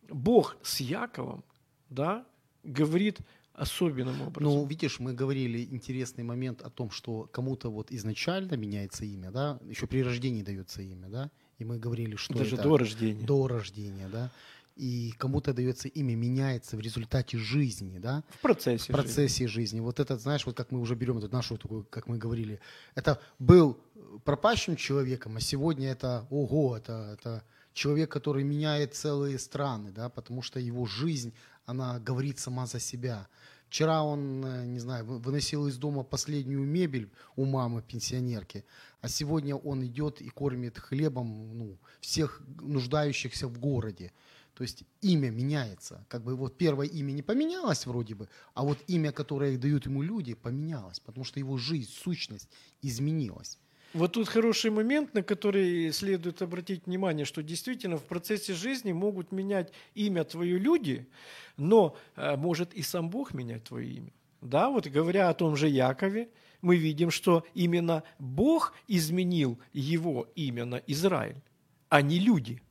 Бог с Яковом да, говорит особенным образом. Ну, видишь, мы говорили интересный момент о том, что кому-то вот изначально меняется имя, да, еще при рождении дается имя, да, и мы говорили, что даже это до рождения. До рождения, да и кому-то дается имя, меняется в результате жизни, да? В процессе. В процессе жизни. жизни. Вот это, знаешь, вот как мы уже берем эту нашу такую, как мы говорили, это был пропащим человеком, а сегодня это, ого, это, это человек, который меняет целые страны, да, потому что его жизнь, она говорит сама за себя. Вчера он, э, не знаю, выносил из дома последнюю мебель у мамы пенсионерки, а сегодня он идет и кормит хлебом ну, всех нуждающихся в городе. То есть имя меняется. Как бы вот первое имя не поменялось вроде бы, а вот имя, которое дают ему люди, поменялось, потому что его жизнь, сущность изменилась. Вот тут хороший момент, на который следует обратить внимание, что действительно в процессе жизни могут менять имя твое люди, но э, может и сам Бог менять твое имя. Да, вот говоря о том же Якове, мы видим, что именно Бог изменил его имя на Израиль, а не люди –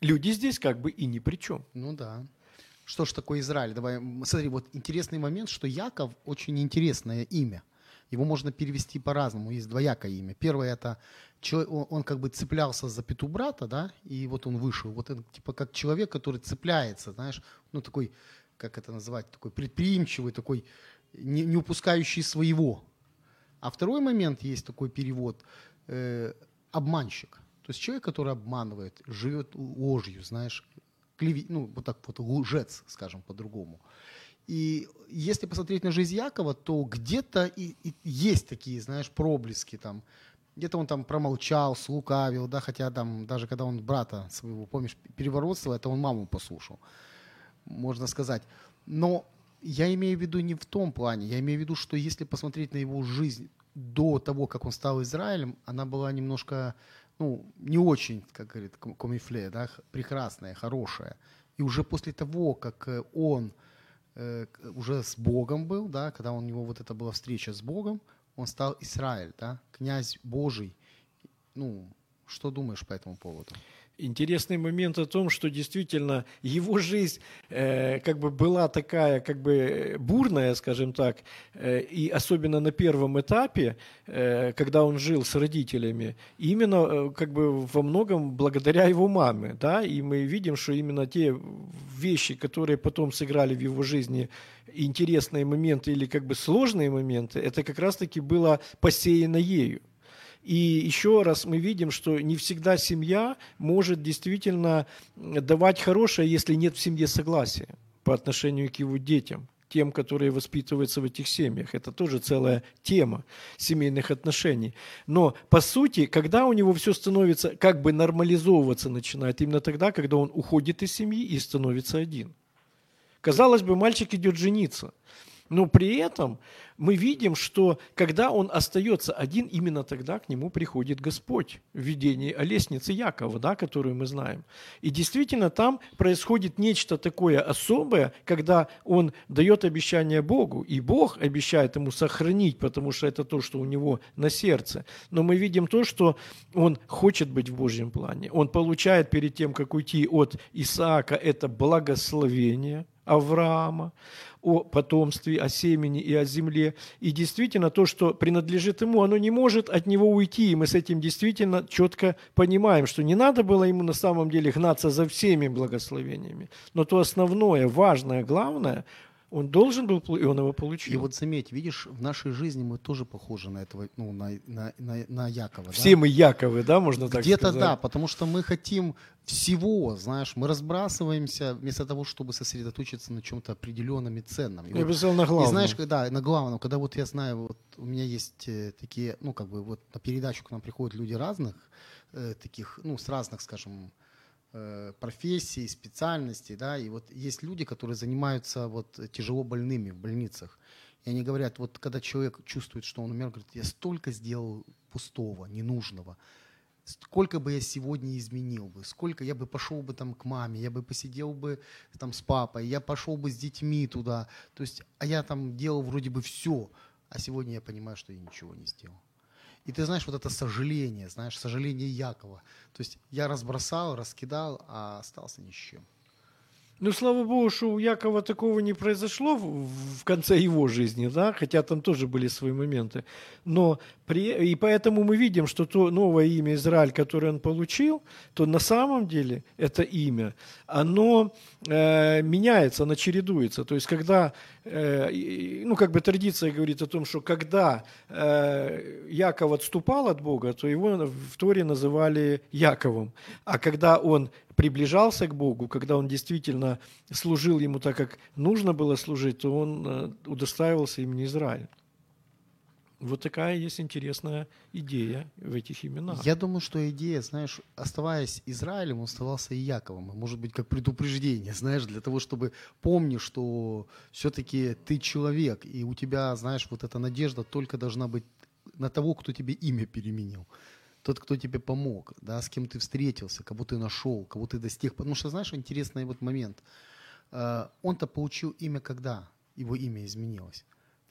люди здесь как бы и ни при чем. Ну да. Что ж такое Израиль? Давай, смотри, вот интересный момент, что Яков очень интересное имя. Его можно перевести по-разному, есть двоякое имя. Первое это он, как бы цеплялся за пету брата, да, и вот он вышел. Вот он типа как человек, который цепляется, знаешь, ну такой как это называть, такой предприимчивый, такой не, не упускающий своего. А второй момент есть такой перевод э, обманщик. То есть человек, который обманывает, живет ложью, знаешь, клеви, ну, вот так вот, лжец, скажем по-другому. И если посмотреть на жизнь Якова, то где-то и, и есть такие, знаешь, проблески там. Где-то он там промолчал, слукавил, да, хотя там, даже когда он брата своего, помнишь, переворотствовал, это он маму послушал, можно сказать. Но я имею в виду не в том плане, я имею в виду, что если посмотреть на его жизнь до того, как он стал Израилем, она была немножко, ну, не очень, как говорит Комифле, да, прекрасная, хорошая. И уже после того, как э, он э, уже с Богом был, да, когда у него вот это была встреча с Богом, он стал Израиль, да, князь Божий. Ну, что думаешь по этому поводу? Интересный момент о том, что действительно его жизнь э, как бы была такая как бы бурная, скажем так, э, и особенно на первом этапе, э, когда он жил с родителями, именно э, как бы во многом благодаря его маме, да, и мы видим, что именно те вещи, которые потом сыграли в его жизни интересные моменты или как бы сложные моменты, это как раз-таки было посеяно ею. И еще раз мы видим, что не всегда семья может действительно давать хорошее, если нет в семье согласия по отношению к его детям тем, которые воспитываются в этих семьях. Это тоже целая тема семейных отношений. Но, по сути, когда у него все становится, как бы нормализовываться начинает, именно тогда, когда он уходит из семьи и становится один. Казалось бы, мальчик идет жениться – но при этом мы видим, что когда он остается один, именно тогда к нему приходит Господь в видении о лестнице Якова, да, которую мы знаем. И действительно там происходит нечто такое особое, когда он дает обещание Богу, и Бог обещает ему сохранить, потому что это то, что у него на сердце. Но мы видим то, что он хочет быть в Божьем плане. Он получает перед тем, как уйти от Исаака, это благословение Авраама о потомстве, о семени и о земле. И действительно, то, что принадлежит ему, оно не может от него уйти. И мы с этим действительно четко понимаем, что не надо было ему на самом деле гнаться за всеми благословениями. Но то основное, важное, главное, он должен был, и он его получил. И вот заметь, видишь, в нашей жизни мы тоже похожи на этого, ну, на, на, на, на Якова. Все да? мы Яковы, да, можно так Где-то сказать? да, потому что мы хотим всего, знаешь, мы разбрасываемся вместо того, чтобы сосредоточиться на чем-то определенном и ценном. И я вот, бы сказал на главном. И знаешь, когда на главном, когда вот я знаю, вот у меня есть э, такие, ну, как бы вот на передачу к нам приходят люди разных, э, таких, ну, с разных, скажем, профессий, специальностей, да, и вот есть люди, которые занимаются вот тяжело больными в больницах, и они говорят, вот когда человек чувствует, что он умер, говорит, я столько сделал пустого, ненужного, сколько бы я сегодня изменил бы, сколько я бы пошел бы там к маме, я бы посидел бы там с папой, я пошел бы с детьми туда, то есть, а я там делал вроде бы все, а сегодня я понимаю, что я ничего не сделал. И ты знаешь, вот это сожаление, знаешь, сожаление Якова. То есть я разбросал, раскидал, а остался ни с чем. Ну, слава богу, что у Якова такого не произошло в, конце его жизни, да, хотя там тоже были свои моменты. Но при, и поэтому мы видим, что то новое имя Израиль, которое он получил, то на самом деле это имя, оно э, меняется, оно чередуется. То есть, когда, э, ну, как бы традиция говорит о том, что когда э, Яков отступал от Бога, то его в Торе называли Яковом. А когда он приближался к Богу, когда он действительно служил ему так, как нужно было служить, то он э, удостаивался имени Израиль. Вот такая есть интересная идея в этих именах. Я думаю, что идея, знаешь, оставаясь Израилем, он оставался и Яковом. Может быть, как предупреждение, знаешь, для того, чтобы помни, что все-таки ты человек, и у тебя, знаешь, вот эта надежда только должна быть на того, кто тебе имя переменил тот, кто тебе помог, да, с кем ты встретился, кого ты нашел, кого ты достиг. Потому что, знаешь, интересный вот момент. Э, он-то получил имя когда? Его имя изменилось.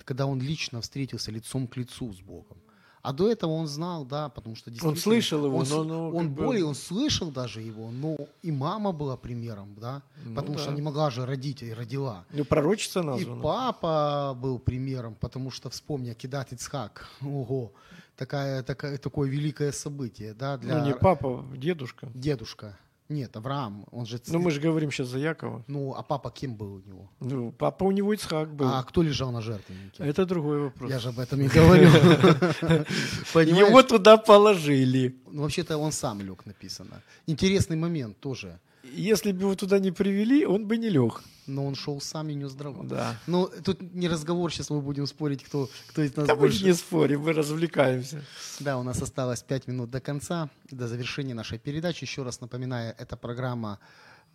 Когда он лично встретился лицом к лицу с Богом. А до этого он знал, да, потому что действительно... Он слышал его, он, но... но он более, он слышал даже его, но и мама была примером, да, ну, потому да. что не могла же родить, и родила. Ну, пророчица названа. И папа был примером, потому что, вспомни, Акидат Ицхак, ого, такая, такая, такое великое событие, да, для... Ну, не папа, дедушка. Дедушка. Нет, Авраам, он же... Ну, мы же говорим сейчас за Якова. Ну, а папа кем был у него? Ну, папа у него Ицхак был. А кто лежал на жертвеннике? Это другой вопрос. Я же об этом и говорю. Его туда положили. Ну, вообще-то он сам лег, написано. Интересный момент тоже. Если бы его туда не привели, он бы не лег. Но он шел сам и нес дрова. Да. Ну, тут не разговор, сейчас мы будем спорить, кто, кто из нас Да мы больше. не спорим, мы развлекаемся. Да, у нас осталось 5 минут до конца, до завершения нашей передачи. Еще раз напоминаю, это программа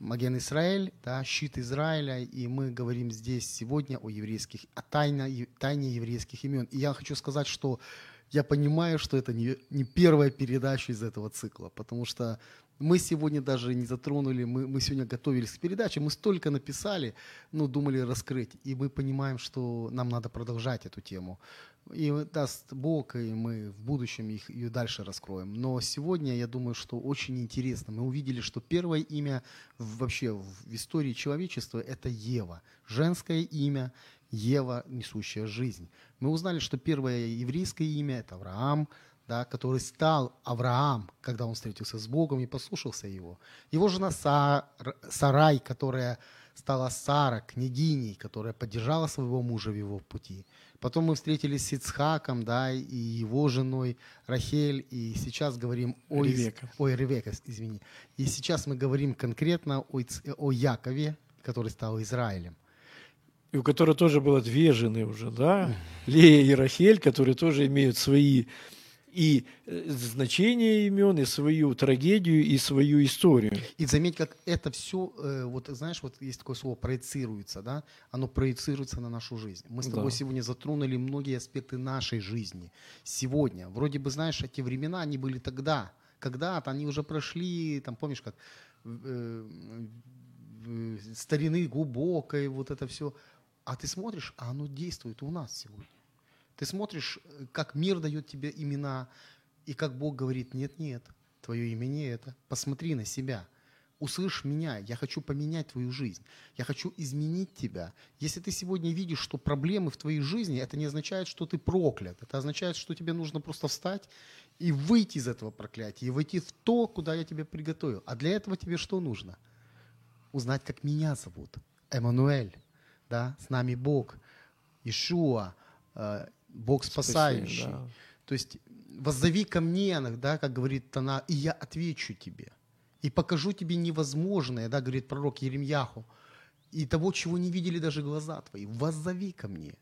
Маген Израиль, да, щит Израиля, и мы говорим здесь сегодня о еврейских, о тайне, тайне еврейских имен. И я хочу сказать, что я понимаю, что это не, не первая передача из этого цикла, потому что мы сегодня даже не затронули, мы, мы сегодня готовились к передаче, мы столько написали, ну, думали раскрыть, и мы понимаем, что нам надо продолжать эту тему. И даст Бог, и мы в будущем их ее дальше раскроем. Но сегодня, я думаю, что очень интересно. Мы увидели, что первое имя вообще в истории человечества – это Ева. Женское имя Ева, несущая жизнь. Мы узнали, что первое еврейское имя – это Авраам, да, который стал Авраам, когда он встретился с Богом и послушался его. Его жена Сар- Сарай, которая стала Сара, княгиней, которая поддержала своего мужа в его пути. Потом мы встретились с Ицхаком, да, и его женой Рахель, и сейчас говорим о... Ревека. Ой, Ревека, извини. И сейчас мы говорим конкретно о, о Якове, который стал Израилем. И у которой тоже было две жены уже, да? Лея и Рахель, которые тоже имеют свои и э, значения имен, и свою трагедию, и свою историю. И заметь, как это все, вот знаешь, вот есть такое слово проецируется, да, оно проецируется на нашу жизнь. Мы с Да. тобой сегодня затронули многие аспекты нашей жизни. Сегодня, вроде бы, знаешь, эти времена, они были тогда, когда-то, они уже прошли, там, помнишь, как э, э, старины глубокой, вот это все. А ты смотришь, а оно действует у нас сегодня. Ты смотришь, э, как мир дает тебе имена, и как Бог говорит, нет-нет, твое имя не это. Посмотри на себя. Услышь меня, я хочу поменять твою жизнь. Я хочу изменить тебя. Если ты сегодня видишь, что проблемы в твоей жизни, это не означает, что ты проклят. Это означает, что тебе нужно просто встать и выйти из этого проклятия, и войти в то, куда я тебя приготовил. А для этого тебе что нужно? Узнать, как меня зовут. Эммануэль. Да? С нами Бог. Ишуа. Бог спасающий. да. То есть воззови ко мне, да, как говорит она, и я отвечу тебе. И покажу тебе невозможное, да, говорит пророк Еремьяху, и того, чего не видели даже глаза твои. Воззови ко мне.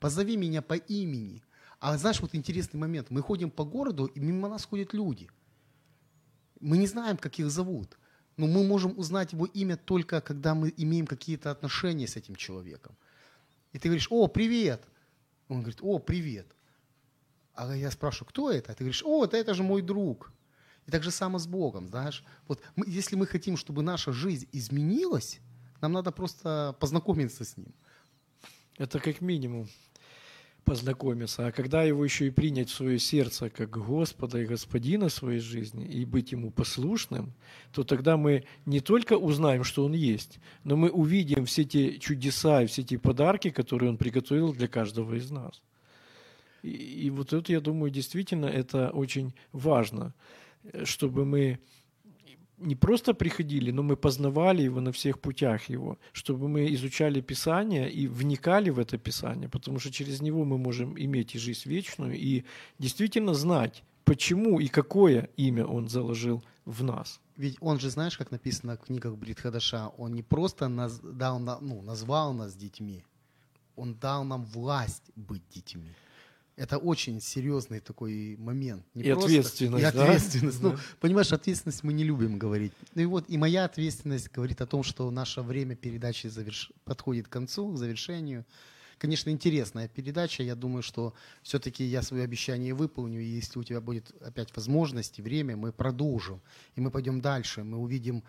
Позови меня по имени. А знаешь, вот интересный момент. Мы ходим по городу, и мимо нас ходят люди. Мы не знаем, как их зовут. Но мы можем узнать его имя только, когда мы имеем какие-то отношения с этим человеком. И ты говоришь, о, привет. Он говорит, о, привет. А я спрашиваю, кто это? А ты говоришь, о, это, это же мой друг. И так же само с Богом, знаешь. Вот мы, если мы хотим, чтобы наша жизнь изменилась, нам надо просто познакомиться с Ним. Это как минимум познакомиться. А когда его еще и принять в свое сердце как Господа и Господина своей жизни и быть ему послушным, то тогда мы не только узнаем, что он есть, но мы увидим все те чудеса и все те подарки, которые он приготовил для каждого из нас. И, и вот это, я думаю, действительно это очень важно, э, чтобы мы не просто приходили, но мы познавали его на всех путях его, чтобы мы изучали Писание и вникали в это Писание, потому что через него мы можем иметь и жизнь вечную, и действительно знать, почему и какое имя он заложил в нас. Ведь он же, знаешь, как написано в книгах Бритхадаша, он не просто наз, дал, на- ну, назвал нас детьми, он дал нам власть быть детьми. Это очень серьезный такой момент. Не И ответственность, И да? ответственность. Ну, Да. понимаешь, ответственность мы не любим говорить. Ну и вот, и моя ответственность говорит о том, что наше время передачи заверш... подходит к концу, к завершению. Конечно, интересная передача. Я думаю, что все-таки я свое обещание выполню. И если у тебя будет опять возможность и время, мы продолжим. И мы пойдем дальше. Мы увидим,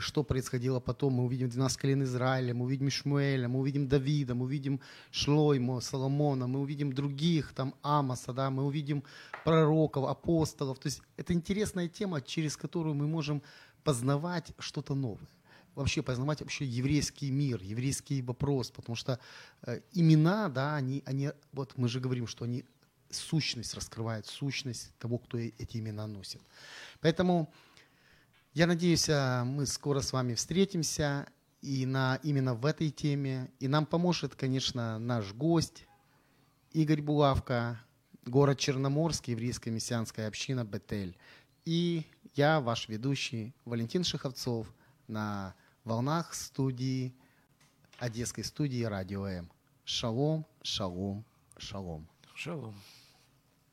что происходило потом. Мы увидим 12 колен Израиля, мы увидим Ишмуэля, мы увидим Давида, мы увидим Шлоймо, Соломона, мы увидим других, там Амоса, да, мы увидим пророков, апостолов. То есть это интересная тема, через которую мы можем познавать что-то новое вообще познавать вообще еврейский мир, еврейский вопрос, потому что э, имена, да, они, они, вот мы же говорим, что они сущность раскрывают, сущность того, кто э- эти имена носит. Поэтому Я надеюсь, а, мы скоро с вами встретимся и на, именно в этой теме. И нам поможет, конечно, наш гость Игорь Булавка, город Черноморск, еврейская мессианская община Бетель. И я, ваш ведущий Валентин Шиховцов на волнах студии, Одесской студии Радио М. Шалом, шалом, шалом. Шалом.